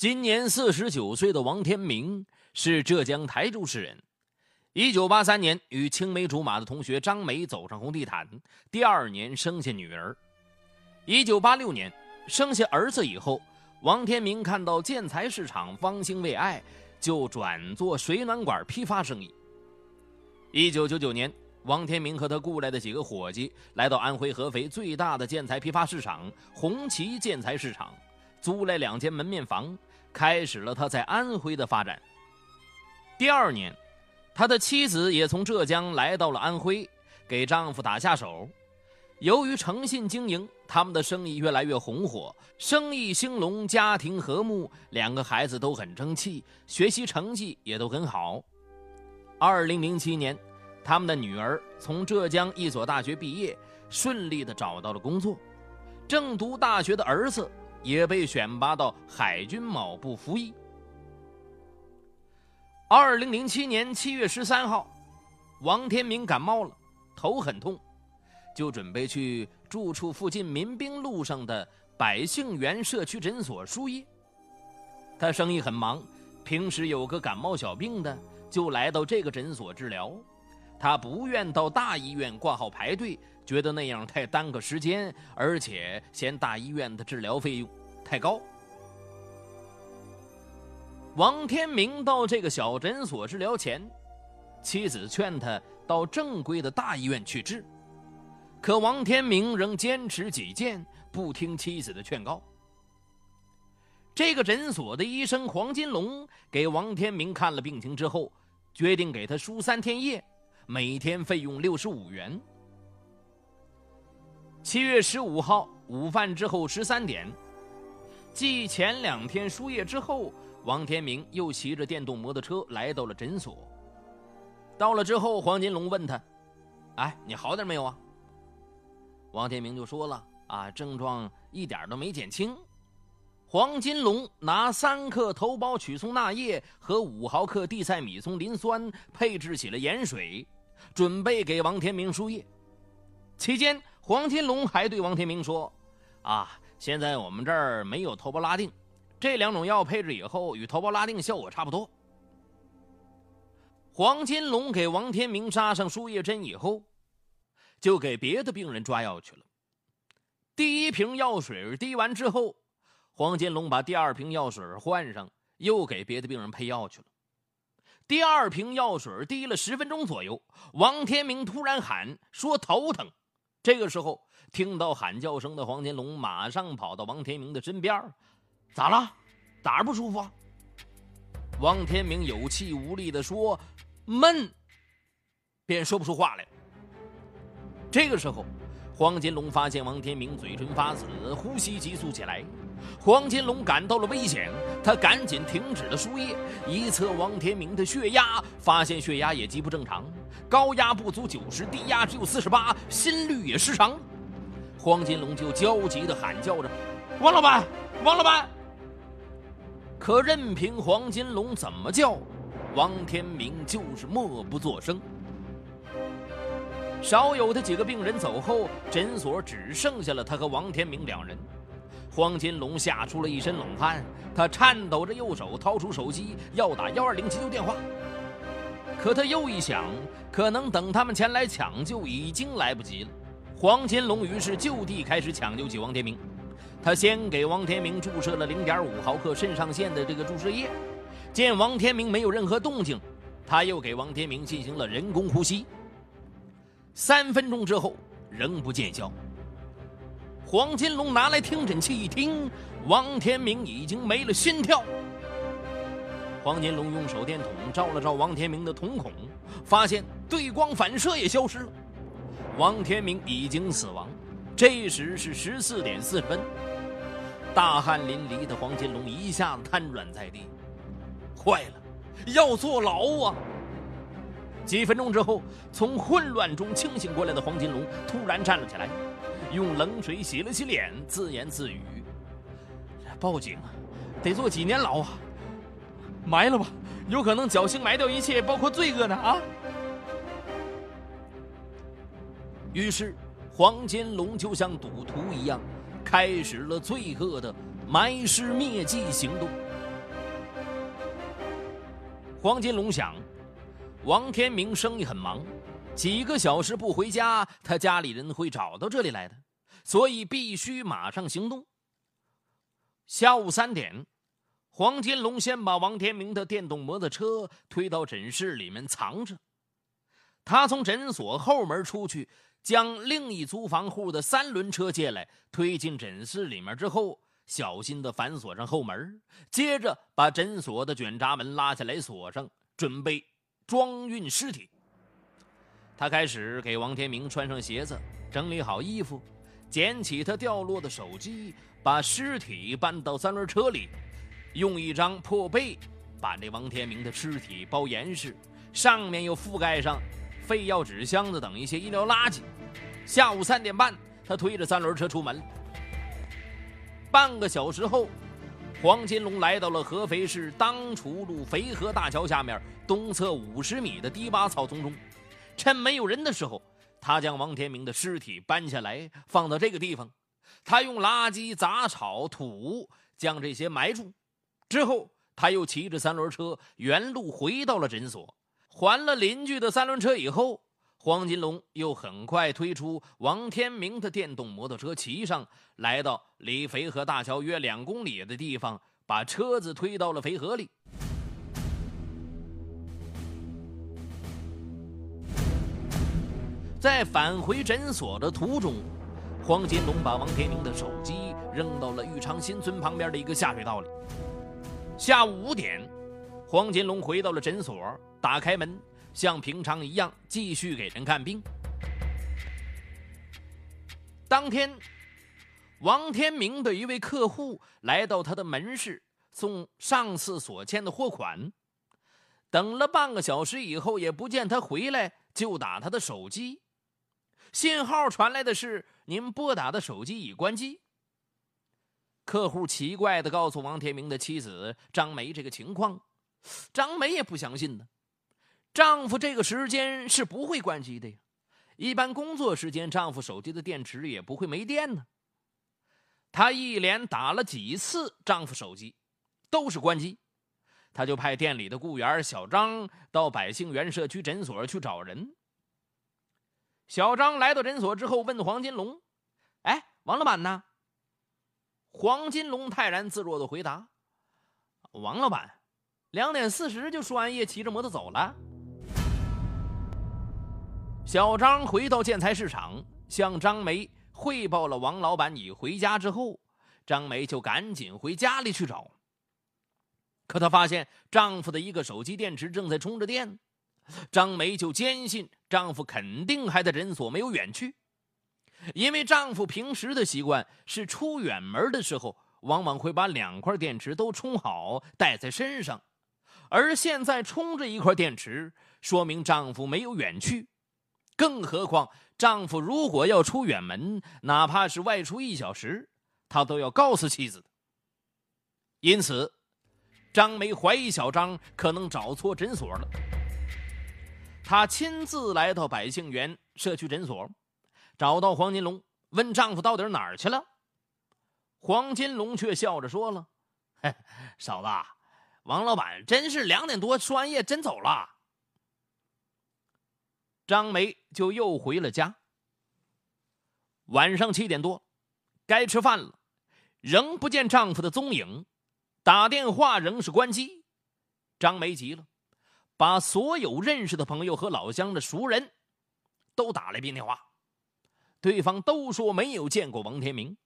今年四十九岁的王天明是浙江台州市人。一九八三年与青梅竹马的同学张梅走上红地毯，第二年生下女儿。一九八六年生下儿子以后，王天明看到建材市场方兴未艾，就转做水暖管批发生意。一九九九年，王天明和他雇来的几个伙计来到安徽合肥最大的建材批发市场红旗建材市场，租来两间门面房。开始了他在安徽的发展。第二年，他的妻子也从浙江来到了安徽，给丈夫打下手。由于诚信经营，他们的生意越来越红火，生意兴隆，家庭和睦，两个孩子都很争气，学习成绩也都很好。二零零七年，他们的女儿从浙江一所大学毕业，顺利的找到了工作。正读大学的儿子。也被选拔到海军某部服役。二零零七年七月十三号，王天明感冒了，头很痛，就准备去住处附近民兵路上的百姓园社区诊所输液。他生意很忙，平时有个感冒小病的，就来到这个诊所治疗。他不愿到大医院挂号排队。觉得那样太耽搁时间，而且嫌大医院的治疗费用太高。王天明到这个小诊所治疗前，妻子劝他到正规的大医院去治，可王天明仍坚持己见，不听妻子的劝告。这个诊所的医生黄金龙给王天明看了病情之后，决定给他输三天液，每天费用六十五元。七月十五号午饭之后十三点，继前两天输液之后，王天明又骑着电动摩托车来到了诊所。到了之后，黄金龙问他：“哎，你好点没有啊？”王天明就说了：“啊，症状一点都没减轻。”黄金龙拿三克头孢曲松钠液和五毫克地塞米松磷酸配制起了盐水，准备给王天明输液。期间，黄金龙还对王天明说：“啊，现在我们这儿没有头孢拉定，这两种药配置以后与头孢拉定效果差不多。”黄金龙给王天明扎上输液针以后，就给别的病人抓药去了。第一瓶药水滴完之后，黄金龙把第二瓶药水换上，又给别的病人配药去了。第二瓶药水滴了十分钟左右，王天明突然喊说：“头疼。”这个时候，听到喊叫声的黄天龙马上跑到王天明的身边咋了？哪儿不舒服？”？”王天明有气无力地说：“闷。”便说不出话来。这个时候，黄金龙发现王天明嘴唇发紫，呼吸急促起来。黄金龙感到了危险，他赶紧停止了输液，一测王天明的血压，发现血压也极不正常，高压不足九十，低压只有四十八，心率也失常。黄金龙就焦急地喊叫着：“王老板，王老板！”可任凭黄金龙怎么叫，王天明就是默不作声。少有的几个病人走后，诊所只剩下了他和王天明两人。黄金龙吓出了一身冷汗，他颤抖着右手掏出手机要打幺二零急救电话，可他又一想，可能等他们前来抢救已经来不及了。黄金龙于是就地开始抢救起王天明，他先给王天明注射了零点五毫克肾上腺的这个注射液，见王天明没有任何动静，他又给王天明进行了人工呼吸。三分钟之后仍不见效。黄金龙拿来听诊器一听，王天明已经没了心跳。黄金龙用手电筒照了照王天明的瞳孔，发现对光反射也消失了。王天明已经死亡。这时是十四点四十分，大汗淋漓的黄金龙一下子瘫软在地。坏了，要坐牢啊！几分钟之后，从混乱中清醒过来的黄金龙突然站了起来。用冷水洗了洗脸，自言自语：“报警，得坐几年牢啊！埋了吧，有可能侥幸埋掉一切，包括罪恶呢啊！”于是，黄金龙就像赌徒一样，开始了罪恶的埋尸灭迹行动。黄金龙想，王天明生意很忙，几个小时不回家，他家里人会找到这里来的，所以必须马上行动。下午三点，黄金龙先把王天明的电动摩托车推到诊室里面藏着，他从诊所后门出去。将另一租房户的三轮车借来，推进诊室里面之后，小心的反锁上后门，接着把诊所的卷闸门拉下来锁上，准备装运尸体。他开始给王天明穿上鞋子，整理好衣服，捡起他掉落的手机，把尸体搬到三轮车里，用一张破被把这王天明的尸体包严实，上面又覆盖上。废药纸箱子等一些医疗垃圾。下午三点半，他推着三轮车出门。半个小时后，黄金龙来到了合肥市当涂路肥河大桥下面东侧五十米的低洼草丛中。趁没有人的时候，他将王天明的尸体搬下来，放到这个地方。他用垃圾、杂草、土将这些埋住。之后，他又骑着三轮车原路回到了诊所。还了邻居的三轮车以后，黄金龙又很快推出王天明的电动摩托车，骑上来到离肥河大桥约两公里的地方，把车子推到了肥河里。在返回诊所的途中，黄金龙把王天明的手机扔到了玉昌新村旁边的一个下水道里。下午五点。黄金龙回到了诊所，打开门，像平常一样继续给人看病。当天，王天明的一位客户来到他的门市送上次所欠的货款，等了半个小时以后也不见他回来，就打他的手机，信号传来的是您拨打的手机已关机。客户奇怪的告诉王天明的妻子张梅这个情况。张梅也不相信呢，丈夫这个时间是不会关机的呀。一般工作时间，丈夫手机的电池也不会没电呢。她一连打了几次丈夫手机，都是关机。她就派店里的雇员小张到百姓园社区诊所去找人。小张来到诊所之后，问黄金龙：“哎，王老板呢？”黄金龙泰然自若的回答：“王老板。”两点四十就输完液，骑着摩托走了。小张回到建材市场，向张梅汇报了王老板已回家之后，张梅就赶紧回家里去找。可她发现丈夫的一个手机电池正在充着电，张梅就坚信丈夫肯定还在诊所没有远去，因为丈夫平时的习惯是出远门的时候，往往会把两块电池都充好带在身上。而现在充着一块电池，说明丈夫没有远去。更何况，丈夫如果要出远门，哪怕是外出一小时，他都要告诉妻子。因此，张梅怀疑小张可能找错诊所了。她亲自来到百姓园社区诊所，找到黄金龙，问丈夫到底哪儿去了。黄金龙却笑着说了：“嘿 嫂子。”王老板真是两点多输完液，真走了。张梅就又回了家。晚上七点多，该吃饭了，仍不见丈夫的踪影，打电话仍是关机。张梅急了，把所有认识的朋友和老乡的熟人都打了一遍电话，对方都说没有见过王天明。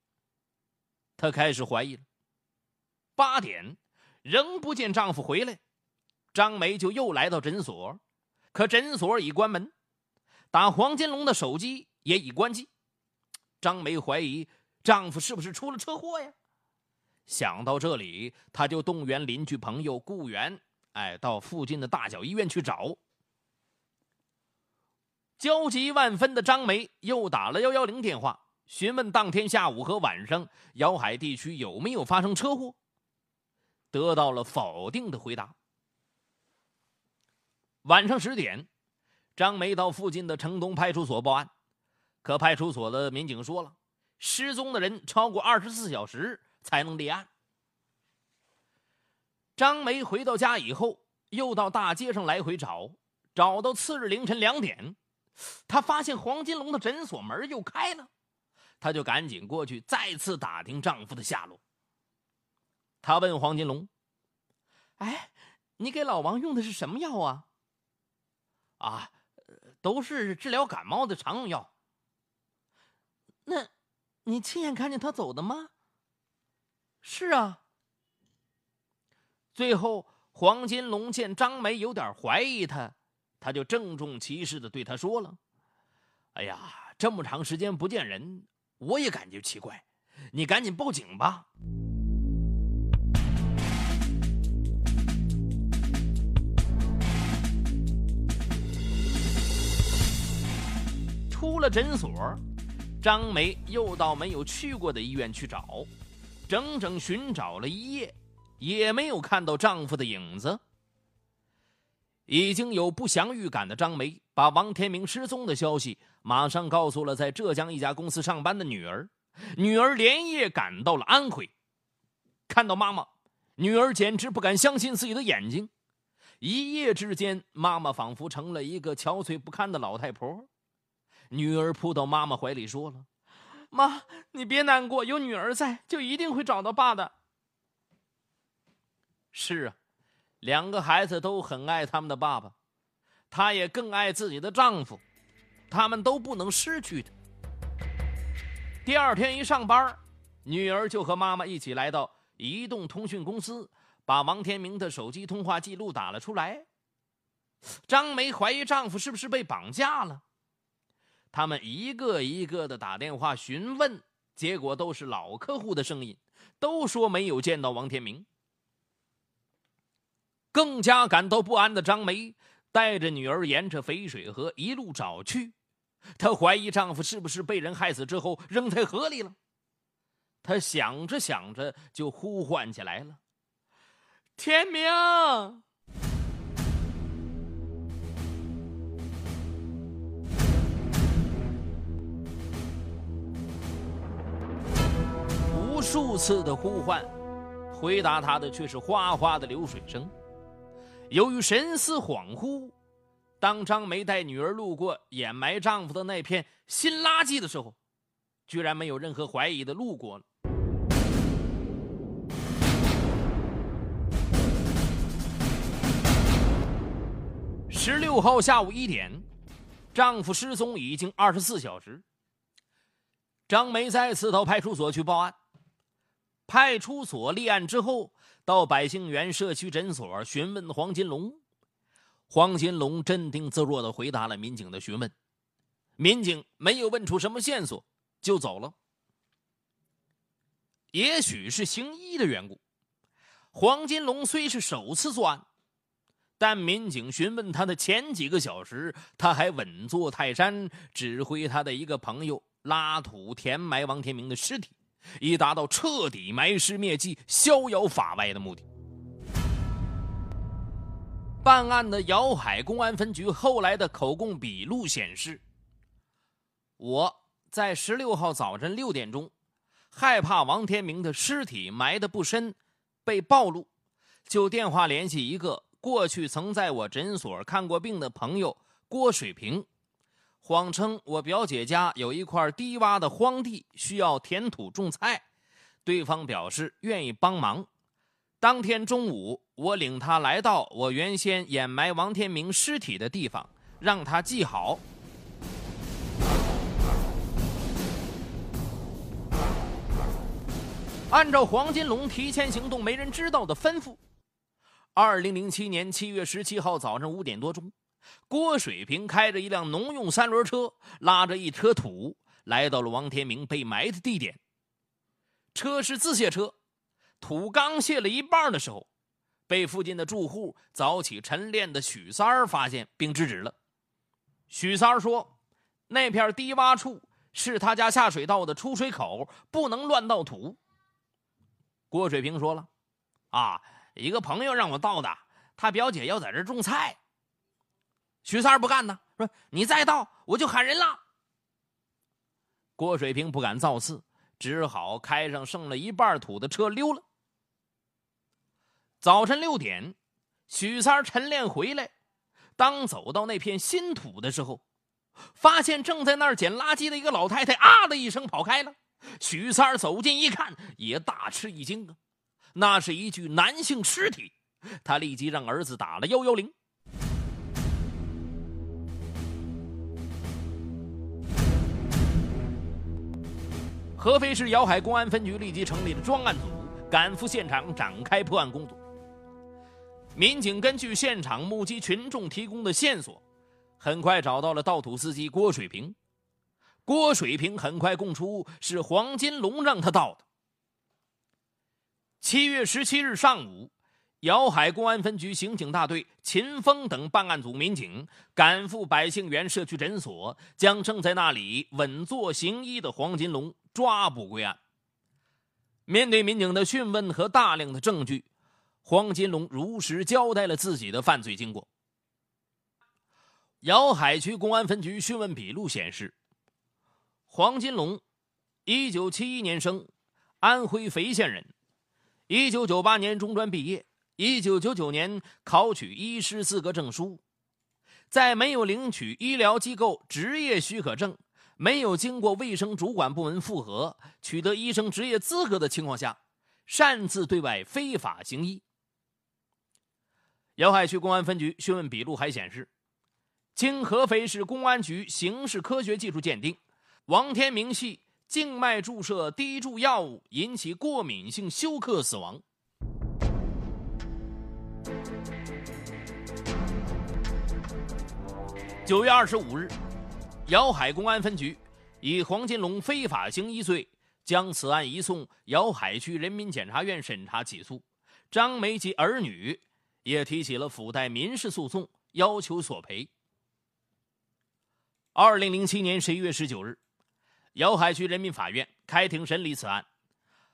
她开始怀疑了。八点。仍不见丈夫回来，张梅就又来到诊所，可诊所已关门，打黄金龙的手机也已关机。张梅怀疑丈夫是不是出了车祸呀？想到这里，她就动员邻居朋友雇员，哎，到附近的大小医院去找。焦急万分的张梅又打了幺幺零电话，询问当天下午和晚上瑶海地区有没有发生车祸。得到了否定的回答。晚上十点，张梅到附近的城东派出所报案，可派出所的民警说了，失踪的人超过二十四小时才能立案。张梅回到家以后，又到大街上来回找，找到次日凌晨两点，她发现黄金龙的诊所门又开了，她就赶紧过去再次打听丈夫的下落。她问黄金龙：“哎，你给老王用的是什么药啊？”“啊，都是治疗感冒的常用药。”“那，你亲眼看见他走的吗？”“是啊。”最后，黄金龙见张梅有点怀疑他，他就郑重其事的对他说了：“哎呀，这么长时间不见人，我也感觉奇怪，你赶紧报警吧。”出了诊所，张梅又到没有去过的医院去找，整整寻找了一夜。也没有看到丈夫的影子。已经有不祥预感的张梅，把王天明失踪的消息马上告诉了在浙江一家公司上班的女儿。女儿连夜赶到了安徽，看到妈妈，女儿简直不敢相信自己的眼睛。一夜之间，妈妈仿佛成了一个憔悴不堪的老太婆。女儿扑到妈妈怀里，说了：“妈，你别难过，有女儿在，就一定会找到爸的。”是啊，两个孩子都很爱他们的爸爸，她也更爱自己的丈夫，他们都不能失去的。第二天一上班，女儿就和妈妈一起来到移动通讯公司，把王天明的手机通话记录打了出来。张梅怀疑丈夫是不是被绑架了，他们一个一个的打电话询问，结果都是老客户的声音，都说没有见到王天明。更加感到不安的张梅带着女儿沿着肥水河一路找去，她怀疑丈夫是不是被人害死之后扔在河里了。她想着想着就呼唤起来了：“天明！”数次的呼唤，回答她的却是哗哗的流水声。由于神思恍惚，当张梅带女儿路过掩埋丈夫的那片新垃圾的时候，居然没有任何怀疑的路过了。十六号下午一点，丈夫失踪已经二十四小时。张梅再次到派出所去报案，派出所立案之后。到百姓园社区诊所询问黄金龙，黄金龙镇定自若的回答了民警的询问，民警没有问出什么线索，就走了。也许是行医的缘故，黄金龙虽是首次作案，但民警询问他的前几个小时，他还稳坐泰山，指挥他的一个朋友拉土填埋王天明的尸体。以达到彻底埋尸灭迹、逍遥法外的目的。办案的瑶海公安分局后来的口供笔录显示，我在十六号早晨六点钟，害怕王天明的尸体埋得不深，被暴露，就电话联系一个过去曾在我诊所看过病的朋友郭水平。谎称我表姐家有一块低洼的荒地，需要填土种菜，对方表示愿意帮忙。当天中午，我领他来到我原先掩埋王天明尸体的地方，让他记好。按照黄金龙提前行动、没人知道的吩咐，二零零七年七月十七号早上五点多钟。郭水平开着一辆农用三轮车，拉着一车土，来到了王天明被埋的地点。车是自卸车，土刚卸了一半的时候，被附近的住户早起晨练的许三儿发现并制止了。许三儿说：“那片低洼处是他家下水道的出水口，不能乱倒土。”郭水平说了：“啊，一个朋友让我倒的，他表姐要在这种菜。”许三儿不干呢，说：“你再倒，我就喊人了。”郭水平不敢造次，只好开上剩了一半土的车溜了。早晨六点，许三儿晨练回来，当走到那片新土的时候，发现正在那儿捡垃圾的一个老太太，啊的一声跑开了。许三儿走近一看，也大吃一惊啊，那是一具男性尸体。他立即让儿子打了幺幺零。合肥市瑶海公安分局立即成立了专案组，赶赴现场展开破案工作。民警根据现场目击群众提供的线索，很快找到了盗土司机郭水平。郭水平很快供出是黄金龙让他盗的。七月十七日上午，瑶海公安分局刑警大队秦峰等办案组民警赶赴百姓园社区诊所，将正在那里稳坐行医的黄金龙。抓捕归案。面对民警的讯问和大量的证据，黄金龙如实交代了自己的犯罪经过。瑶海区公安分局讯问笔录显示，黄金龙，一九七一年生，安徽肥县人，一九九八年中专毕业，一九九九年考取医师资格证书，在没有领取医疗机构执业许可证。没有经过卫生主管部门复核，取得医生执业资格的情况下，擅自对外非法行医。瑶海区公安分局讯问笔录还显示，经合肥市公安局刑事科学技术鉴定，王天明系静脉注射滴注药物引起过敏性休克死亡。九月二十五日。瑶海公安分局以黄金龙非法行医罪，将此案移送瑶海区人民检察院审查起诉。张梅及儿女也提起了附带民事诉讼，要求索赔。二零零七年十一月十九日，瑶海区人民法院开庭审理此案。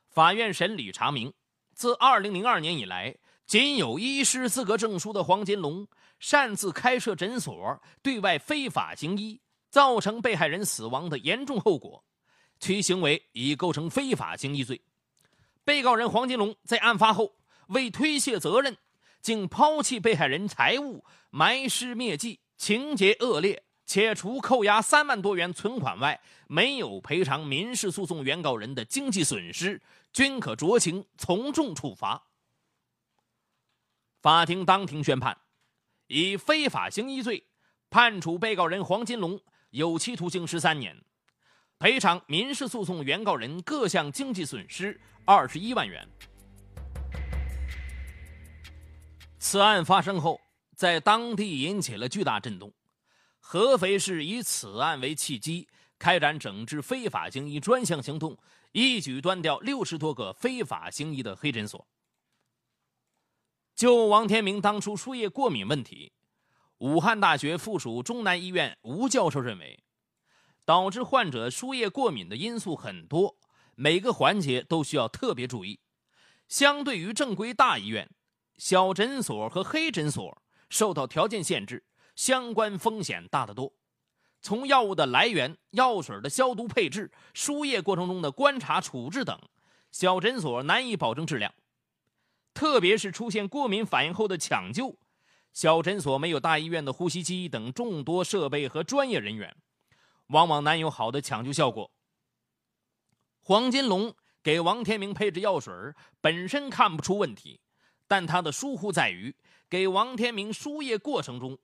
法院审理查明，自二零零二年以来，仅有医师资格证书的黄金龙擅自开设诊所，对外非法行医。造成被害人死亡的严重后果，其行为已构成非法行医罪。被告人黄金龙在案发后为推卸责任，竟抛弃被害人财物，埋尸灭迹，情节恶劣。且除扣押三万多元存款外，没有赔偿民事诉讼原告人的经济损失，均可酌情从重处罚。法庭当庭宣判，以非法行医罪判处被告人黄金龙。有期徒刑十三年，赔偿民事诉讼原告人各项经济损失二十一万元。此案发生后，在当地引起了巨大震动。合肥市以此案为契机，开展整治非法行医专项行动，一举端掉六十多个非法行医的黑诊所。就王天明当初输液过敏问题。武汉大学附属中南医院吴教授认为，导致患者输液过敏的因素很多，每个环节都需要特别注意。相对于正规大医院，小诊所和黑诊所受到条件限制，相关风险大得多。从药物的来源、药水的消毒配置、输液过程中的观察处置等，小诊所难以保证质量。特别是出现过敏反应后的抢救。小诊所没有大医院的呼吸机等众多设备和专业人员，往往难有好的抢救效果。黄金龙给王天明配置药水本身看不出问题，但他的疏忽在于给王天明输液过程中，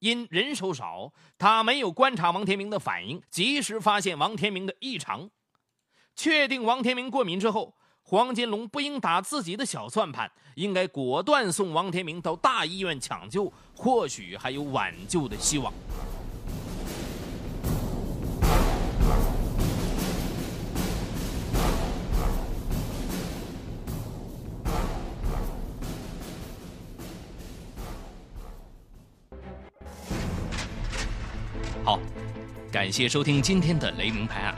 因人手少，他没有观察王天明的反应，及时发现王天明的异常，确定王天明过敏之后。黄金龙不应打自己的小算盘，应该果断送王天明到大医院抢救，或许还有挽救的希望。好，感谢收听今天的雷鸣拍案，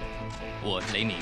我是雷鸣。